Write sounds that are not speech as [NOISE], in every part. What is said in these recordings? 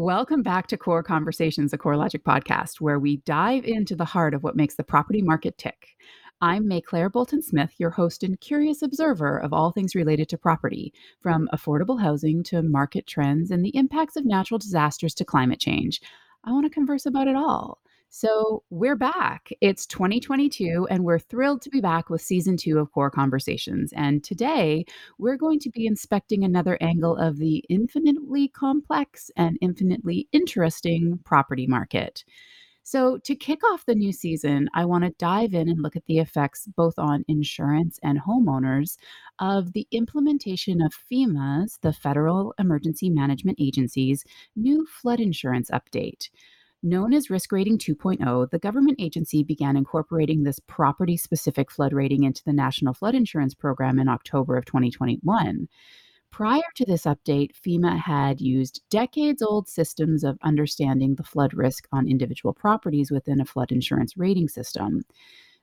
Welcome back to Core Conversations, the CoreLogic podcast, where we dive into the heart of what makes the property market tick. I'm Maiclaire Bolton Smith, your host and curious observer of all things related to property, from affordable housing to market trends and the impacts of natural disasters to climate change. I want to converse about it all. So we're back. It's 2022, and we're thrilled to be back with season two of Core Conversations. And today, we're going to be inspecting another angle of the infinitely complex and infinitely interesting property market. So, to kick off the new season, I want to dive in and look at the effects both on insurance and homeowners of the implementation of FEMA's, the Federal Emergency Management Agency's, new flood insurance update. Known as Risk Rating 2.0, the government agency began incorporating this property specific flood rating into the National Flood Insurance Program in October of 2021. Prior to this update, FEMA had used decades old systems of understanding the flood risk on individual properties within a flood insurance rating system.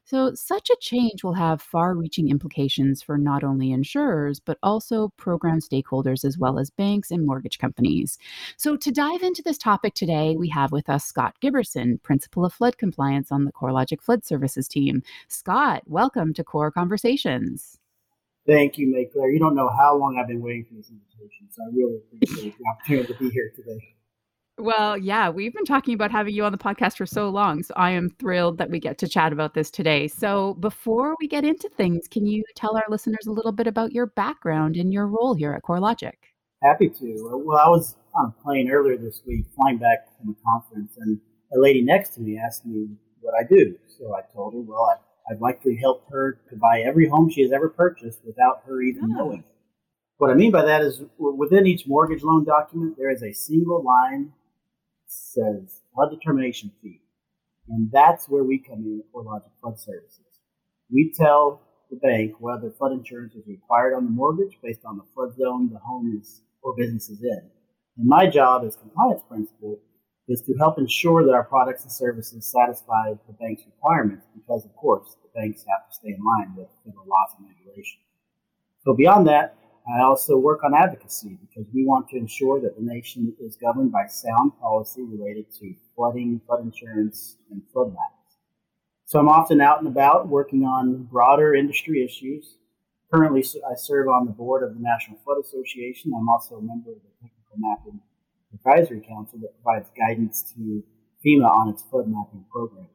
So, such a change will have far reaching implications for not only insurers, but also program stakeholders as well as banks and mortgage companies. So, to dive into this topic today, we have with us Scott Giberson, Principal of Flood Compliance on the CoreLogic Flood Services team. Scott, welcome to Core Conversations. Thank you, Maiclaire. You don't know how long I've been waiting for this invitation, so I really appreciate the opportunity to be here today. Well, yeah, we've been talking about having you on the podcast for so long. So I am thrilled that we get to chat about this today. So before we get into things, can you tell our listeners a little bit about your background and your role here at CoreLogic? Happy to. Well, I was on a plane earlier this week, flying back from a conference, and a lady next to me asked me what I do. So I told her, well, I, I've likely helped her to buy every home she has ever purchased without her even oh. knowing. What I mean by that is within each mortgage loan document, there is a single line says flood determination fee. And that's where we come in CoreLogic Flood Services. We tell the bank whether flood insurance is required on the mortgage based on the flood zone the home is or business is in. And my job as compliance principal is to help ensure that our products and services satisfy the bank's requirements because, of course, the banks have to stay in line with federal laws and regulations. So beyond that, I also work on advocacy because we want to ensure that the nation is governed by sound policy related to flooding, flood insurance, and flood maps. So I'm often out and about working on broader industry issues. Currently, I serve on the board of the National Flood Association. I'm also a member of the Technical Mapping Advisory Council that provides guidance to FEMA on its flood mapping program.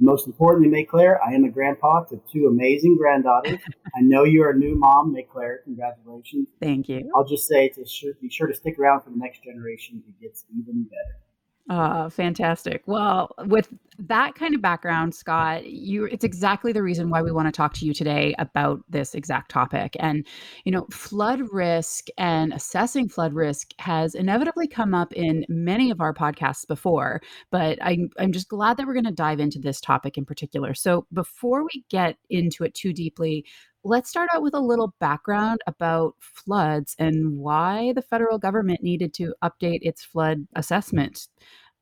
Most importantly, Maiclaire, I am a grandpa to two amazing granddaughters. [LAUGHS] I know you're a new mom, Maiclaire. Congratulations. Thank you. I'll just say to be sure to stick around for the next generation. It gets even better. Uh, fantastic. Well, with that kind of background, Scott, you it's exactly the reason why we want to talk to you today about this exact topic. And, you know, flood risk and assessing flood risk has inevitably come up in many of our podcasts before, but I'm I'm just glad that we're going to dive into this topic in particular. So, before we get into it too deeply, let's start out with a little background about floods and why the federal government needed to update its flood assessment.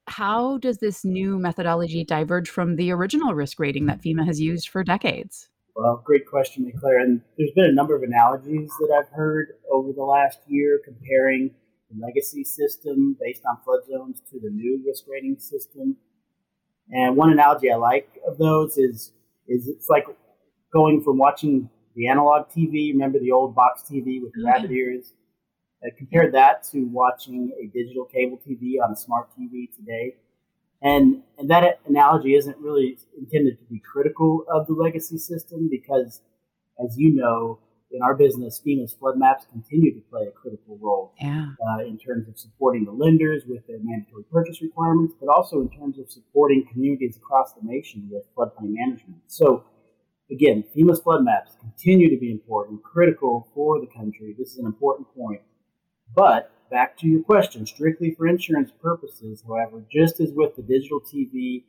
How does this new methodology diverge from the original risk rating that FEMA has used for decades? Well, great question, Maiclaire. And there's been a number of analogies that I've heard over the last year comparing the legacy system based on flood zones to the new risk rating system. And one analogy I like of those is is it's like going from watching the analog TV. Remember the old box TV with the rabbit ears? I compared that to watching a digital cable TV on a smart TV today. And, and that analogy isn't really intended to be critical of the legacy system because, as you know, in our business, FEMA's flood maps continue to play a critical role yeah. uh, in terms of supporting the lenders with their mandatory purchase requirements, but also in terms of supporting communities across the nation with floodplain management. So Again, FEMA's flood maps continue to be important, critical for the country. This is an important point. But back to your question, strictly for insurance purposes, however, just as with the digital TV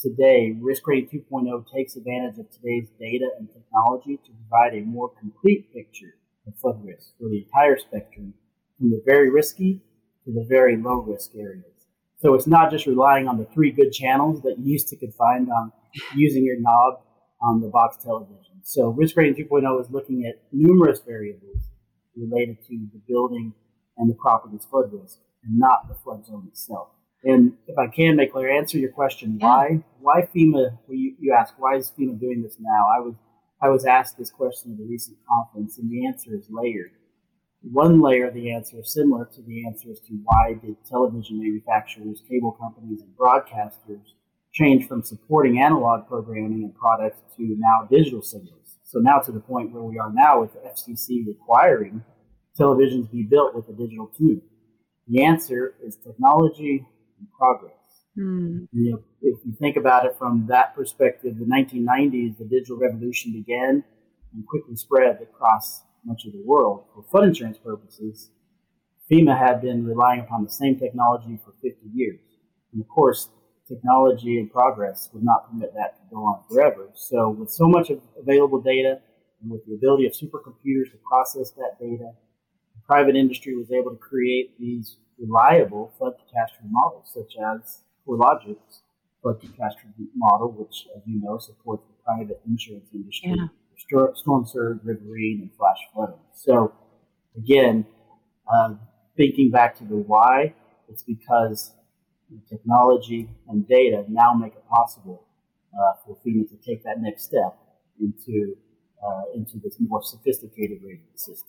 today, Risk Rating 2.0 takes advantage of today's data and technology to provide a more complete picture of flood risk for the entire spectrum, from the very risky to the very low risk areas. So it's not just relying on the three good channels that you used to confine on using your knob on the box television. So risk rating 2.0 is looking at numerous variables related to the building and the property's flood risk. and not the flood zone itself. And if I can, Maiclaire, answer your question, yeah. why why FEMA? Well, you, you ask why is FEMA doing this now? I was I was asked this question at a recent conference, and the answer is layered. One layer of the answer is similar to the answer as to why did television manufacturers, cable companies, and broadcasters change from supporting analog programming and products to now digital signals. So now to the point where we are now with the FCC requiring televisions be built with a digital tube. The answer is technology and progress. Mm. You know, if you think about it from that perspective, the 1990s, the digital revolution began and quickly spread across much of the world. For flood insurance purposes, FEMA had been relying upon the same technology for 50 years. And of course, technology and progress would not permit that to go on forever. So, with so much available data and with the ability of supercomputers to process that data, the private industry was able to create these reliable flood catastrophe models, such as CoreLogic's flood catastrophe model, which, as you know, supports the private insurance industry, yeah. storm surge, riverine, and flash flooding. So, again, uh, thinking back to the why, it's because technology and data now make it possible uh, for FEMA to take that next step into uh, into this more sophisticated rating system.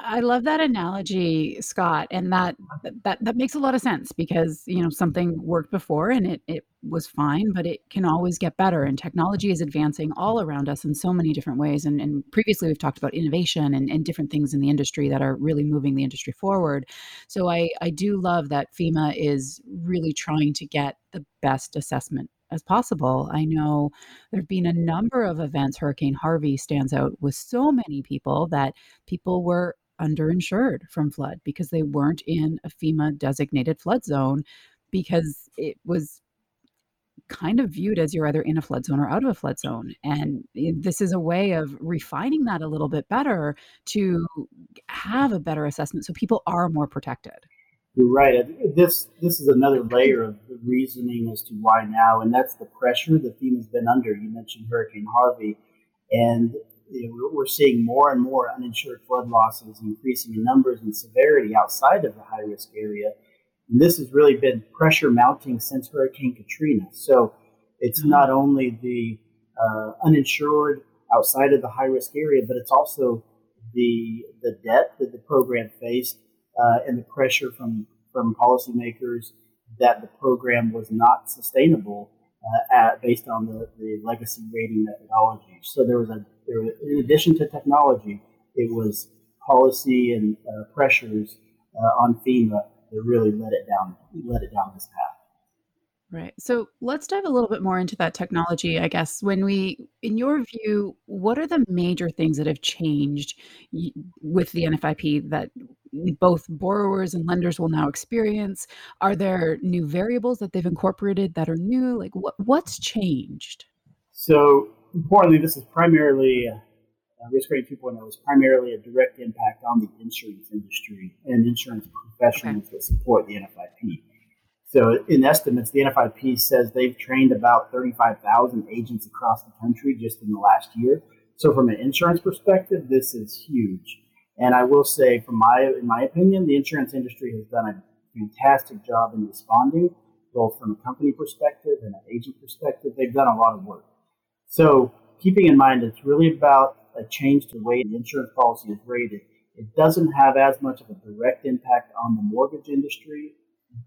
I love that analogy, Scott, and that that that makes a lot of sense because you know something worked before and it it was fine, but it can always get better. And technology is advancing all around us in so many different ways. And, and previously, we've talked about innovation and, and different things in the industry that are really moving the industry forward. So I I do love that FEMA is really trying to get the best assessment as possible. I know there have been a number of events. Hurricane Harvey stands out with so many people that people were underinsured from flood because they weren't in a FEMA designated flood zone because it was kind of viewed as you're either in a flood zone or out of a flood zone. And this is a way of refining that a little bit better to have a better assessment so people are more protected. You're right. This this is another layer of the reasoning as to why now, and that's the pressure that FEMA's been under. You mentioned Hurricane Harvey, and you know, we're seeing more and more uninsured flood losses increasing in numbers and severity outside of the high risk area. And this has really been pressure mounting since Hurricane Katrina. So it's mm-hmm. not only the uh, uninsured outside of the high risk area, but it's also the the debt that the program faced uh, and the pressure from from policymakers that the program was not sustainable uh, at, based on the, the legacy rating methodology. So there was a there, in addition to technology, it was policy and uh, pressures uh, on FEMA that really let it down let it down this path. Right. So let's dive a little bit more into that technology, I guess. When we, in your view, what are the major things that have changed with the NFIP that both borrowers and lenders will now experience? Are there new variables that they've incorporated that are new? Like what, what's changed? So importantly, this is primarily uh, risk rating 2.0 is primarily a direct impact on the insurance industry and insurance professionals okay. that support the NFIP. So, in estimates, the NFIP says they've trained about 35,000 agents across the country just in the last year. So, from an insurance perspective, this is huge. And I will say, from my in my opinion, the insurance industry has done a fantastic job in responding, both from a company perspective and an agent perspective. They've done a lot of work. So, keeping in mind, it's really about a change to the way the insurance policy is rated. It doesn't have as much of a direct impact on the mortgage industry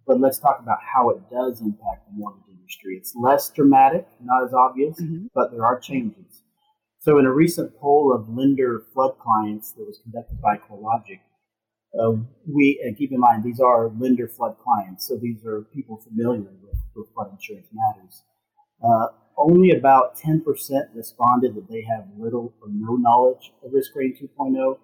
but let's talk about how it does impact the mortgage industry. It's less dramatic, not as obvious, mm-hmm. but there are changes. So, in a recent poll of lender flood clients that was conducted by CoreLogic, uh, we and keep in mind these are lender flood clients, so these are people familiar with, with flood insurance matters. Uh, only about 10% responded that they have little or no knowledge of risk rating 2.0,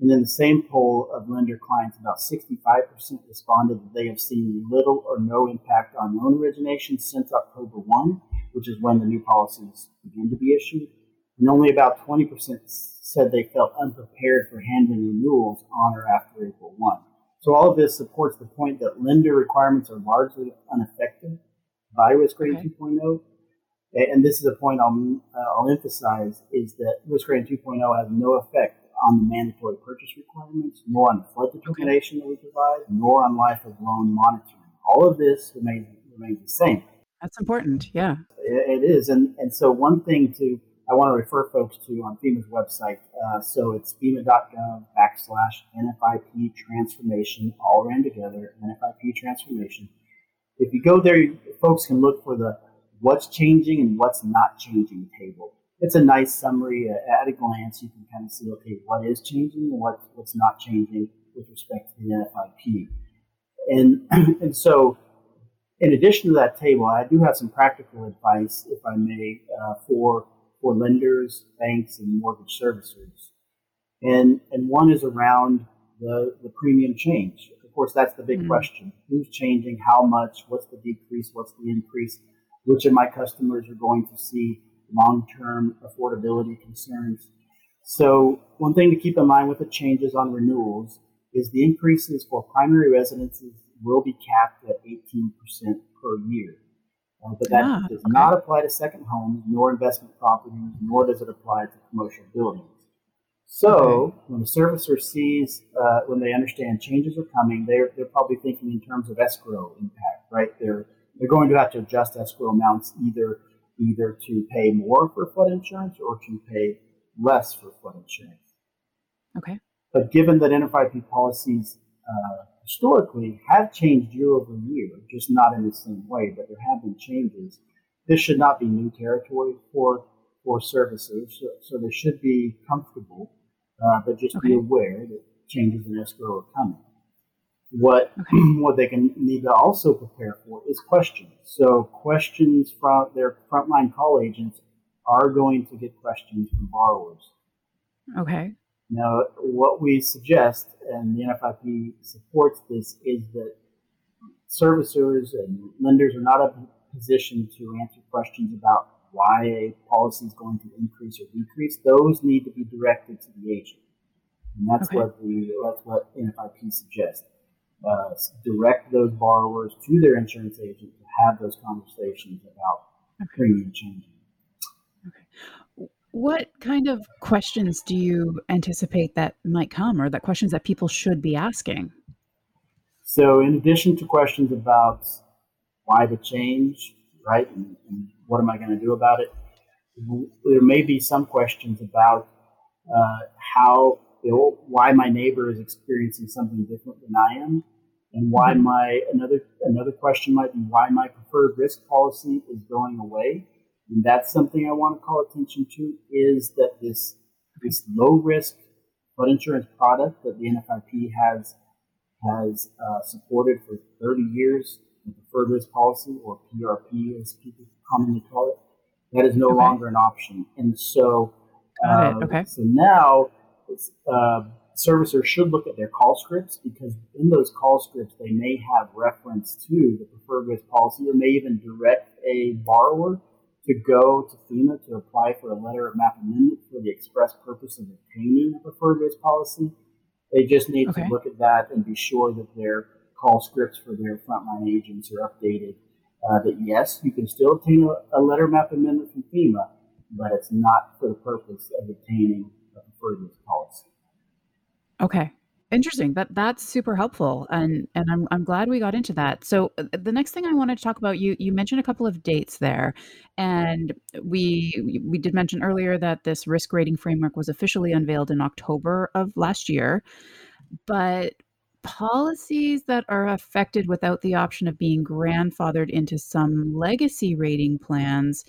and in the same poll of lender clients, about 65% responded that they have seen little or no impact on loan origination since October 1, which is when the new policies begin to be issued. And only about 20% said they felt unprepared for handling renewals on or after April 1. So all of this supports the point that lender requirements are largely unaffected by risk rating okay. 2.0. And this is a point I'll, uh, I'll emphasize is that risk rating 2.0 has no effect on the mandatory purchase requirements, nor on the flood determination that we provide, nor on life of loan monitoring. All of this remains remains the same. That's important. Yeah, it, it is. And and so one thing to I want to refer folks to on FEMA's website. Uh, so it's FEMA.gov backslash NFIP transformation, all ran together, NFIP transformation. If you go there, folks can look for the what's changing and what's not changing table. It's a nice summary. Uh, at a glance, you can kind of see, okay, what is changing and what, what's not changing with respect to the NFIP. And, [CLEARS THROAT] and so, in addition to that table, I do have some practical advice, if I may, uh, for for lenders, banks, and mortgage servicers. And, and one is around the, the premium change. Of course, that's the big mm-hmm. question. Who's changing? How much? What's the decrease? What's the increase? Which of my customers are going to see long term affordability concerns? So, one thing to keep in mind with the changes on renewals is the increases for primary residences will be capped at 18% per year. Uh, but that ah, does okay. not apply to second homes, nor investment properties, nor does it apply to commercial buildings. So okay. when the servicer sees, uh, when they understand changes are coming, they're, they're probably thinking in terms of escrow impact, right? They're, they're going to have to adjust escrow amounts either, either to pay more for flood insurance or to pay less for flood insurance. Okay. But given that NFIP policies uh, historically have changed year over year, just not in the same way, but there have been changes. This should not be new territory for for servicers, so, so they should be comfortable, uh, but just okay. be aware that changes in escrow are coming. What okay. [CLEARS THROAT] what they can need to also prepare for is questions. So questions from their frontline call agents are going to get questions from borrowers. Okay. Now, what we suggest, and the NFIP supports this, is that servicers and lenders are not in a position to answer questions about why a policy is going to increase or decrease. Those need to be directed to the agent, and that's okay. what the that's what NFIP suggests. Uh, direct those borrowers to their insurance agent to have those conversations about okay. premium changing. What kind of questions do you anticipate that might come, or that questions that people should be asking? So, in addition to questions about why the change, right, and, and what am I going to do about it, there may be some questions about uh, how, know, why my neighbor is experiencing something different than I am, and why mm-hmm. my another another question might be why my preferred risk policy is going away and that's something I want to call attention to is that this this low risk flood insurance product that the NFIP has has uh, supported for 30 years, the preferred risk policy or PRP as people commonly call it, that is no okay. longer an option. And so, uh, okay. so now uh, servicers should look at their call scripts because in those call scripts they may have reference to the preferred risk policy or may even direct a borrower to go to FEMA to apply for a letter of map amendment for the express purpose of obtaining a preferred risk policy. They just need okay. to look at that and be sure that their call scripts for their frontline agents are updated. Uh, that yes, you can still obtain a, a letter map amendment from FEMA, but it's not for the purpose of obtaining preferred risk policy. Okay. Interesting. That that's super helpful, and and I'm I'm glad we got into that. So uh, the next thing I wanted to talk about you you mentioned a couple of dates there, and we we did mention earlier that this risk rating framework was officially unveiled in October of last year, but policies that are affected without the option of being grandfathered into some legacy rating plans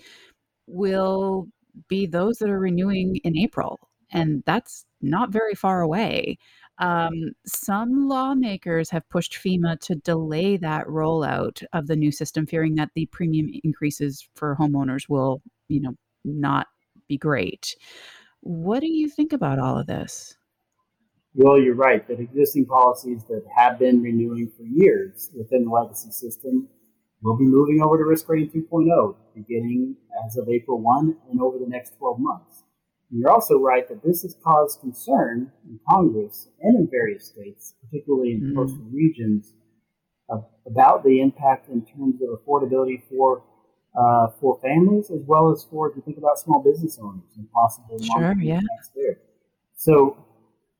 will be those that are renewing in April, and that's not very far away. Um, some lawmakers have pushed FEMA to delay that rollout of the new system, fearing that the premium increases for homeowners will, you know, not be great. What do you think about all of this? Well, you're right that existing policies that have been renewing for years within the legacy system will be moving over to risk rating 2.0 beginning as of April 1 and over the next 12 months. You're also right that this has caused concern in Congress and in various states, particularly in mm-hmm. coastal regions, about the impact in terms of affordability for uh, for families as well as for if you think about small business owners and possible sure, yeah. there. So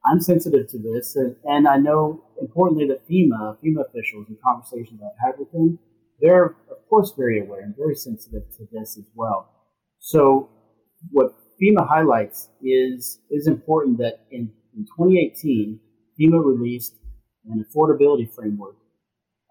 I'm sensitive to this, and, and I know importantly that FEMA, FEMA officials, in conversations I've had with them, they're of course very aware and very sensitive to this as well. So, what FEMA highlights is is important that in, in 2018, FEMA released an affordability framework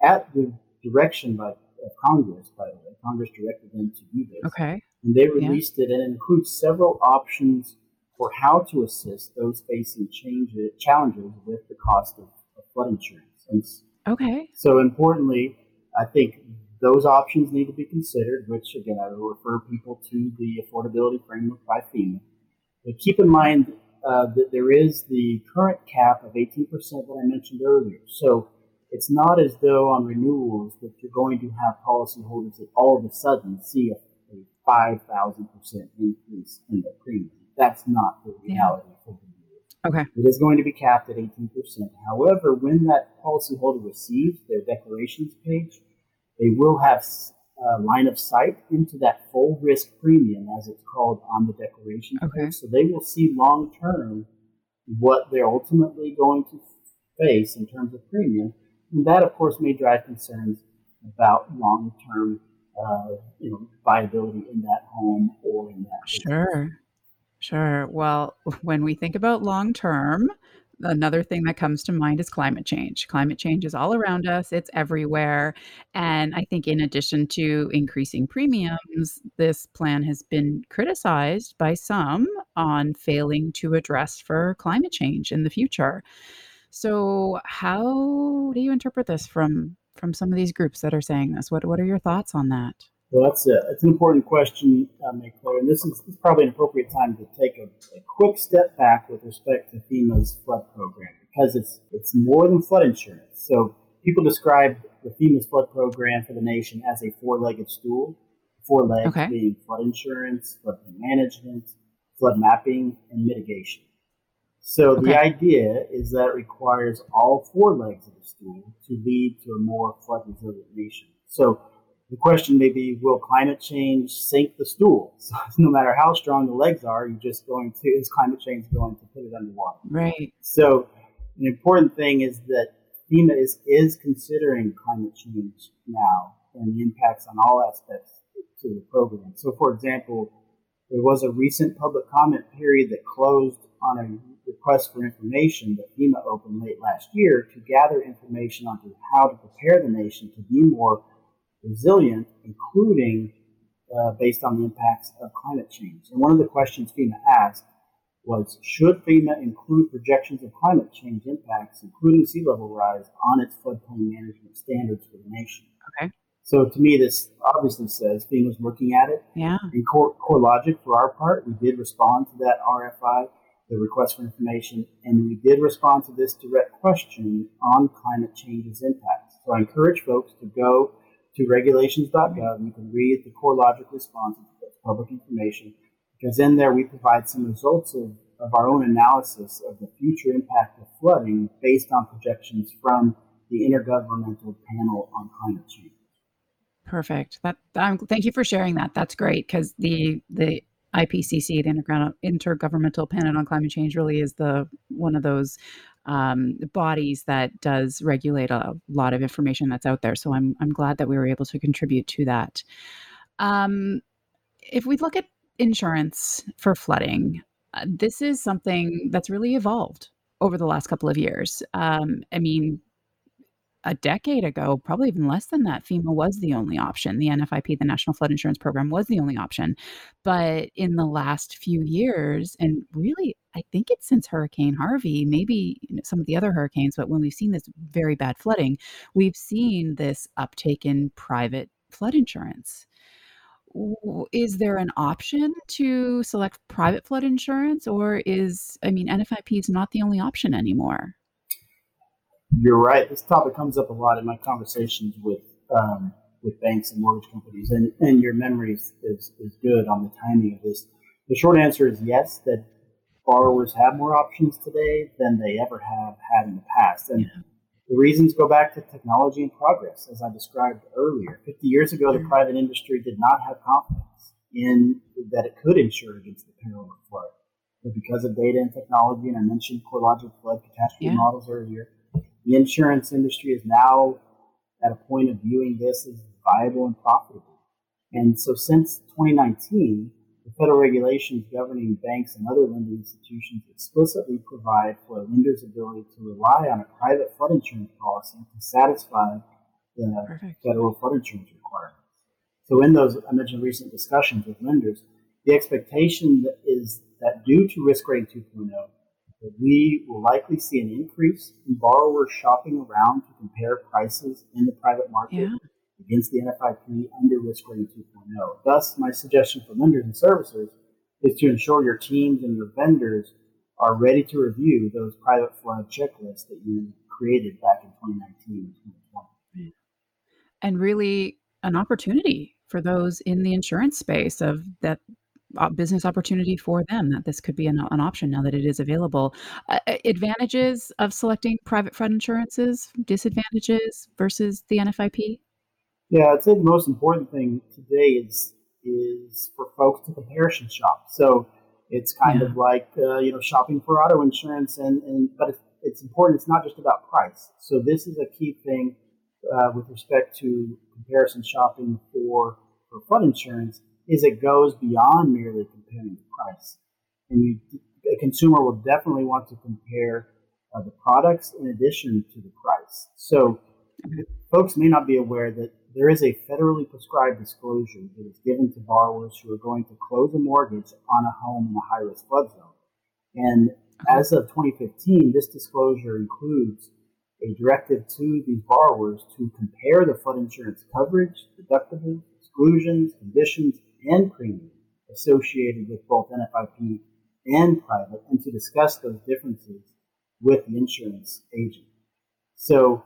at the direction by of Congress, by the way. Congress directed them to do this. Okay. And they released yeah. it and it includes several options for how to assist those facing change, challenges with the cost of, of flood insurance. And okay. So importantly, I think those options need to be considered, which again, I will refer people to the affordability framework by FEMA. But keep in mind uh, that there is the current cap of 18% that I mentioned earlier. So it's not as though on renewals that you're going to have policyholders that all of a sudden see a, a 5,000% increase in the premium. That's not the reality yeah. Okay. It is going to be capped at 18%. However, when that policyholder receives their declarations page, they will have a line of sight into that full risk premium, as it's called on the declaration okay. page. So they will see long term what they're ultimately going to face in terms of premium and that, of course, may drive concerns about long term uh, you know, viability in that home or in that. Sure. Sure. Well, [LAUGHS] when we think about long term, another thing that comes to mind is climate change. Climate change is all around us, it's everywhere. And I think, in addition to increasing premiums, this plan has been criticized by some on failing to address for climate change in the future. So, how do you interpret this from from some of these groups that are saying this? What what are your thoughts on that? Well, that's a, that's an important question, uh, Claire, and this is, this is, probably an appropriate time to take a, a, quick step back with respect to FEMA's flood program because it's it's more than flood insurance. So people describe the FEMA's flood program for the nation as a four-legged stool. Four legs okay. being flood insurance, flood management, flood mapping, and mitigation. So okay. the idea is that it requires all four legs of the stool to lead to a more flood resilient nation. So the question may be, will climate change sink the stool? [LAUGHS] So no matter how strong the legs are, you're just going to, is climate change going to put it underwater? Right. So an important thing is that FEMA is, is considering climate change now and the impacts on all aspects to the program. So for example, there was a recent public comment period that closed on a request for information that FEMA opened late last year to gather information on how to prepare the nation to be more resilient, including uh, based on the impacts of climate change. And one of the questions FEMA asked was Should FEMA include projections of climate change impacts, including sea level rise, on its floodplain management standards for the nation? Okay. So to me, this obviously says FEMA's looking at it. Yeah. In core, logic for our part, we did respond to that RFI the request for information, and we did respond to this direct question on climate change's impacts. So I encourage folks to go to regulations.gov. You can read the CoreLogic response to public information, because in there we provide some results of, of our own analysis of the future impact of flooding based on projections from the Intergovernmental Panel on Climate Change. Perfect. That um, thank you for sharing that. That's great because the the IPCC, the Intergovernmental Panel on Climate Change, really is the one of those um, bodies that does regulate a lot of information that's out there. So I'm I'm glad that we were able to contribute to that. Um, if we look at insurance for flooding, uh, this is something that's really evolved over the last couple of years. Um, I mean, a decade ago, probably even less than that, mm-hmm. FEMA was the only option. The NFIP, the National Flood Insurance Program, was the only option. But in the last few years, and really, I think it's since Hurricane Harvey, maybe some of the other hurricanes, but when we've seen this very bad flooding, we've seen this uptake in private flood insurance. Is there an option to select private flood insurance, or is, I mean, NFIP is not the only option anymore? You're right. This topic comes up a lot in my conversations with um, with banks and mortgage companies, and, and your memory is, is, is good on the timing of this. The short answer is yes, that borrowers have more options today than they ever have had in the past. And yeah. the reasons go back to technology and progress, as I described earlier. 50 years ago, the private industry did not have confidence in that it could insure against the peril of flood. But because of data and technology, and I mentioned CoreLogic flood catastrophe yeah. models earlier, the insurance industry is now at a point of viewing this as viable and profitable. And so since 2019, the federal regulations governing banks and other lending institutions explicitly provide for a lender's ability to rely on a private flood insurance policy to satisfy the Perfect. federal flood insurance requirements. So in those, I mentioned recent discussions with lenders, the expectation is that due to risk rating 2.0, that we will likely see an increase in borrowers shopping around to compare prices in the private market yeah. against the NFIP under risk rating 2.0. Thus, my suggestion for lenders and servicers is to ensure your teams and your vendors are ready to review those private flood checklists that you created back in 2019 and 2020. And really an opportunity for those in the insurance space of that business opportunity for them that this could be an, an option now that it is available. Uh, advantages of selecting private flood insurances, disadvantages versus the NFIP? Yeah, I'd say the most important thing today is is for folks to comparison shop. So it's kind yeah. of like uh, you know shopping for auto insurance, and, and but it's, it's, important. It's not just about price. So this is a key thing uh, with respect to comparison shopping for for flood insurance is it goes beyond merely comparing the price. And you, a consumer will definitely want to compare uh, the products in addition to the price. So folks may not be aware that there is a federally prescribed disclosure that is given to borrowers who are going to close a mortgage on a home in a high risk flood zone. And as of 2015, this disclosure includes a directive to these borrowers to compare the flood insurance coverage, deductibles, exclusions, conditions, and premium associated with both NFIP and private and to discuss those differences with the insurance agent. So,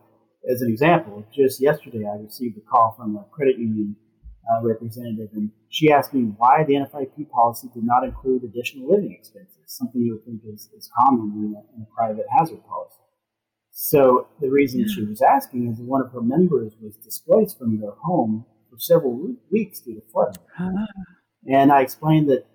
as an example, just yesterday I received a call from a credit union uh, representative, and she asked me why the NFIP policy did not include additional living expenses, something you would think is, is common in a, in a private hazard policy. So, the reason yeah. she was asking is one of her members was displaced from their home for several weeks due to flooding. Ah. And I explained that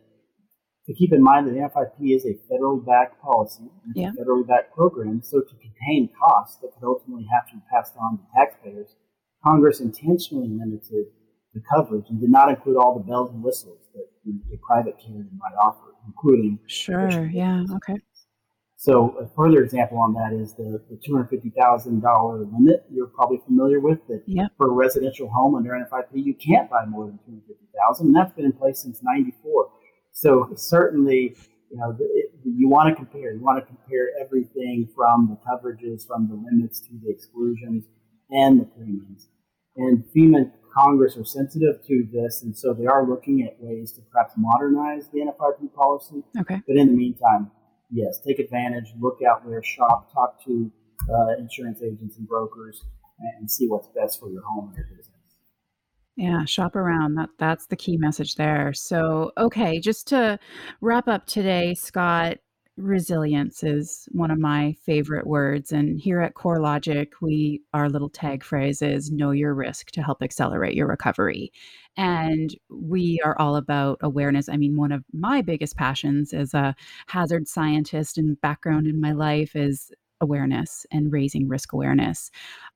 to keep in mind that the NFIP is a federally backed policy, yeah. a federally backed program, so to contain costs that could ultimately have to be passed on to taxpayers, Congress intentionally limited the coverage and did not include all the bells and whistles that a private carrier might offer, including. Sure, yeah, okay. So a further example on that is the, the $250,000 limit you're probably familiar with that yep. for a residential home under NFIP, you can't buy more than 250000 and that's been in place since 94. So certainly, you know, it, you want to compare. You want to compare everything from the coverages, from the limits to the exclusions and the premiums. And FEMA and Congress are sensitive to this, and so they are looking at ways to perhaps modernize the NFIP policy. Okay. But in the meantime, yes, take advantage, look out there, shop, talk to uh, insurance agents and brokers, and see what's best for your home and your business. Yeah, shop around. That that's the key message there. So, okay, just to wrap up today, Scott, resilience is one of my favorite words and here at CoreLogic, we our little tag phrase is know your risk to help accelerate your recovery. And we are all about awareness. I mean, one of my biggest passions as a hazard scientist and background in my life is awareness and raising risk awareness.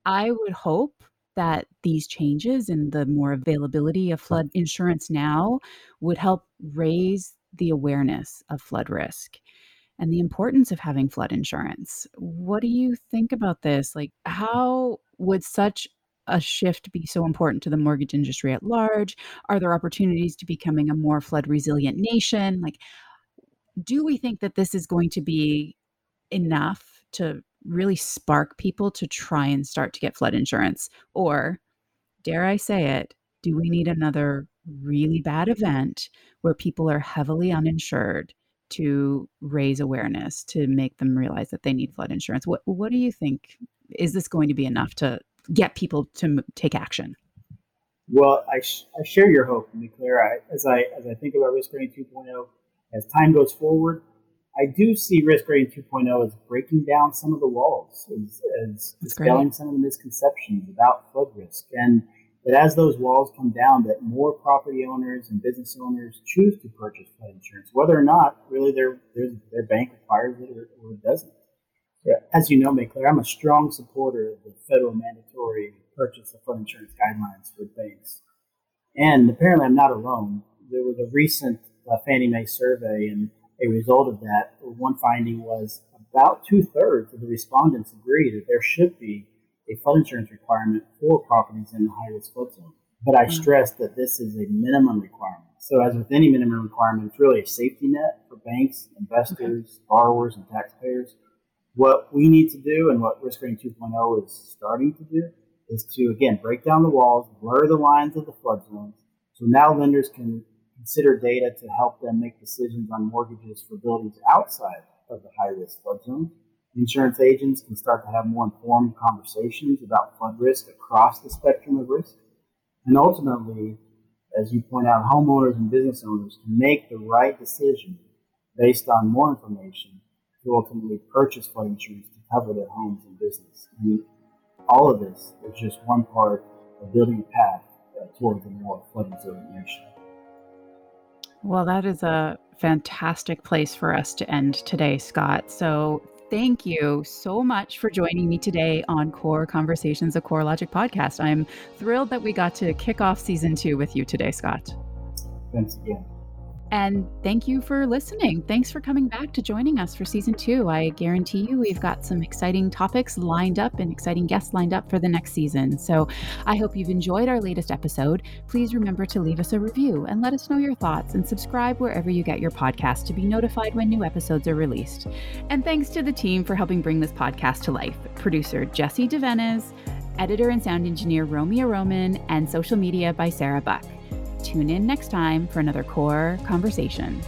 I would hope that these changes and the more availability of flood insurance now would help raise the awareness of flood risk and the importance of having flood insurance. What do you think about this? Like, how would such a shift be so important to the mortgage industry at large? Are there opportunities to becoming a more flood resilient nation? Like, do we think that this is going to be enough to really spark people to try and start to get flood insurance? Or, dare I say it, do we need another really bad event where people are heavily uninsured to raise awareness to make them realize that they need flood insurance? What what do you think? Is this going to be enough to get people to take action? Well, I, sh- I share your hope, be clear. I, as I as I think about risk rating 2.0, as time goes forward, I do see risk rating 2.0 as breaking down some of the walls, as, as dispelling some of the misconceptions about flood risk, and that as those walls come down, that more property owners and business owners choose to purchase flood insurance, whether or not really their their, their bank requires it or, or doesn't. Yeah. As you know, Maiclaire, I'm a strong supporter of the federal mandatory purchase of flood insurance guidelines for banks. And apparently, I'm not alone. There was a recent uh, Fannie Mae survey, and a result of that, one finding was about two thirds of the respondents agree that there should be a flood insurance requirement for properties in the high risk flood zone. But I mm-hmm. stress that this is a minimum requirement. So, as with any minimum requirement, it's really a safety net for banks, investors, okay. borrowers, and taxpayers. What we need to do, and what Risk Rating 2.0 is starting to do, is to again break down the walls, blur the lines of the flood zones. So now lenders can consider data to help them make decisions on mortgages for buildings outside of the high risk flood zone insurance agents can start to have more informed conversations about flood risk across the spectrum of risk. And ultimately, as you point out, homeowners and business owners can make the right decision based on more information to ultimately purchase flood insurance to cover their homes and business. And all of this is just one part of building a path uh, towards a more flood resilient nation. Well, that is a fantastic place for us to end today, Scott. So thank you so much for joining me today on Core Conversations, a CoreLogic podcast. I'm thrilled that we got to kick off season two with you today, Scott. Thanks again. And thank you for listening. Thanks for coming back to joining us for season two. I guarantee you we've got some exciting topics lined up and exciting guests lined up for the next season. So I hope you've enjoyed our latest episode. Please remember to leave us a review and let us know your thoughts and subscribe wherever you get your podcast to be notified when new episodes are released. And thanks to the team for helping bring this podcast to life producer Jesse DeVenes, editor and sound engineer Romeo Roman, and social media by Sarah Buck. Tune in next time for another core conversation.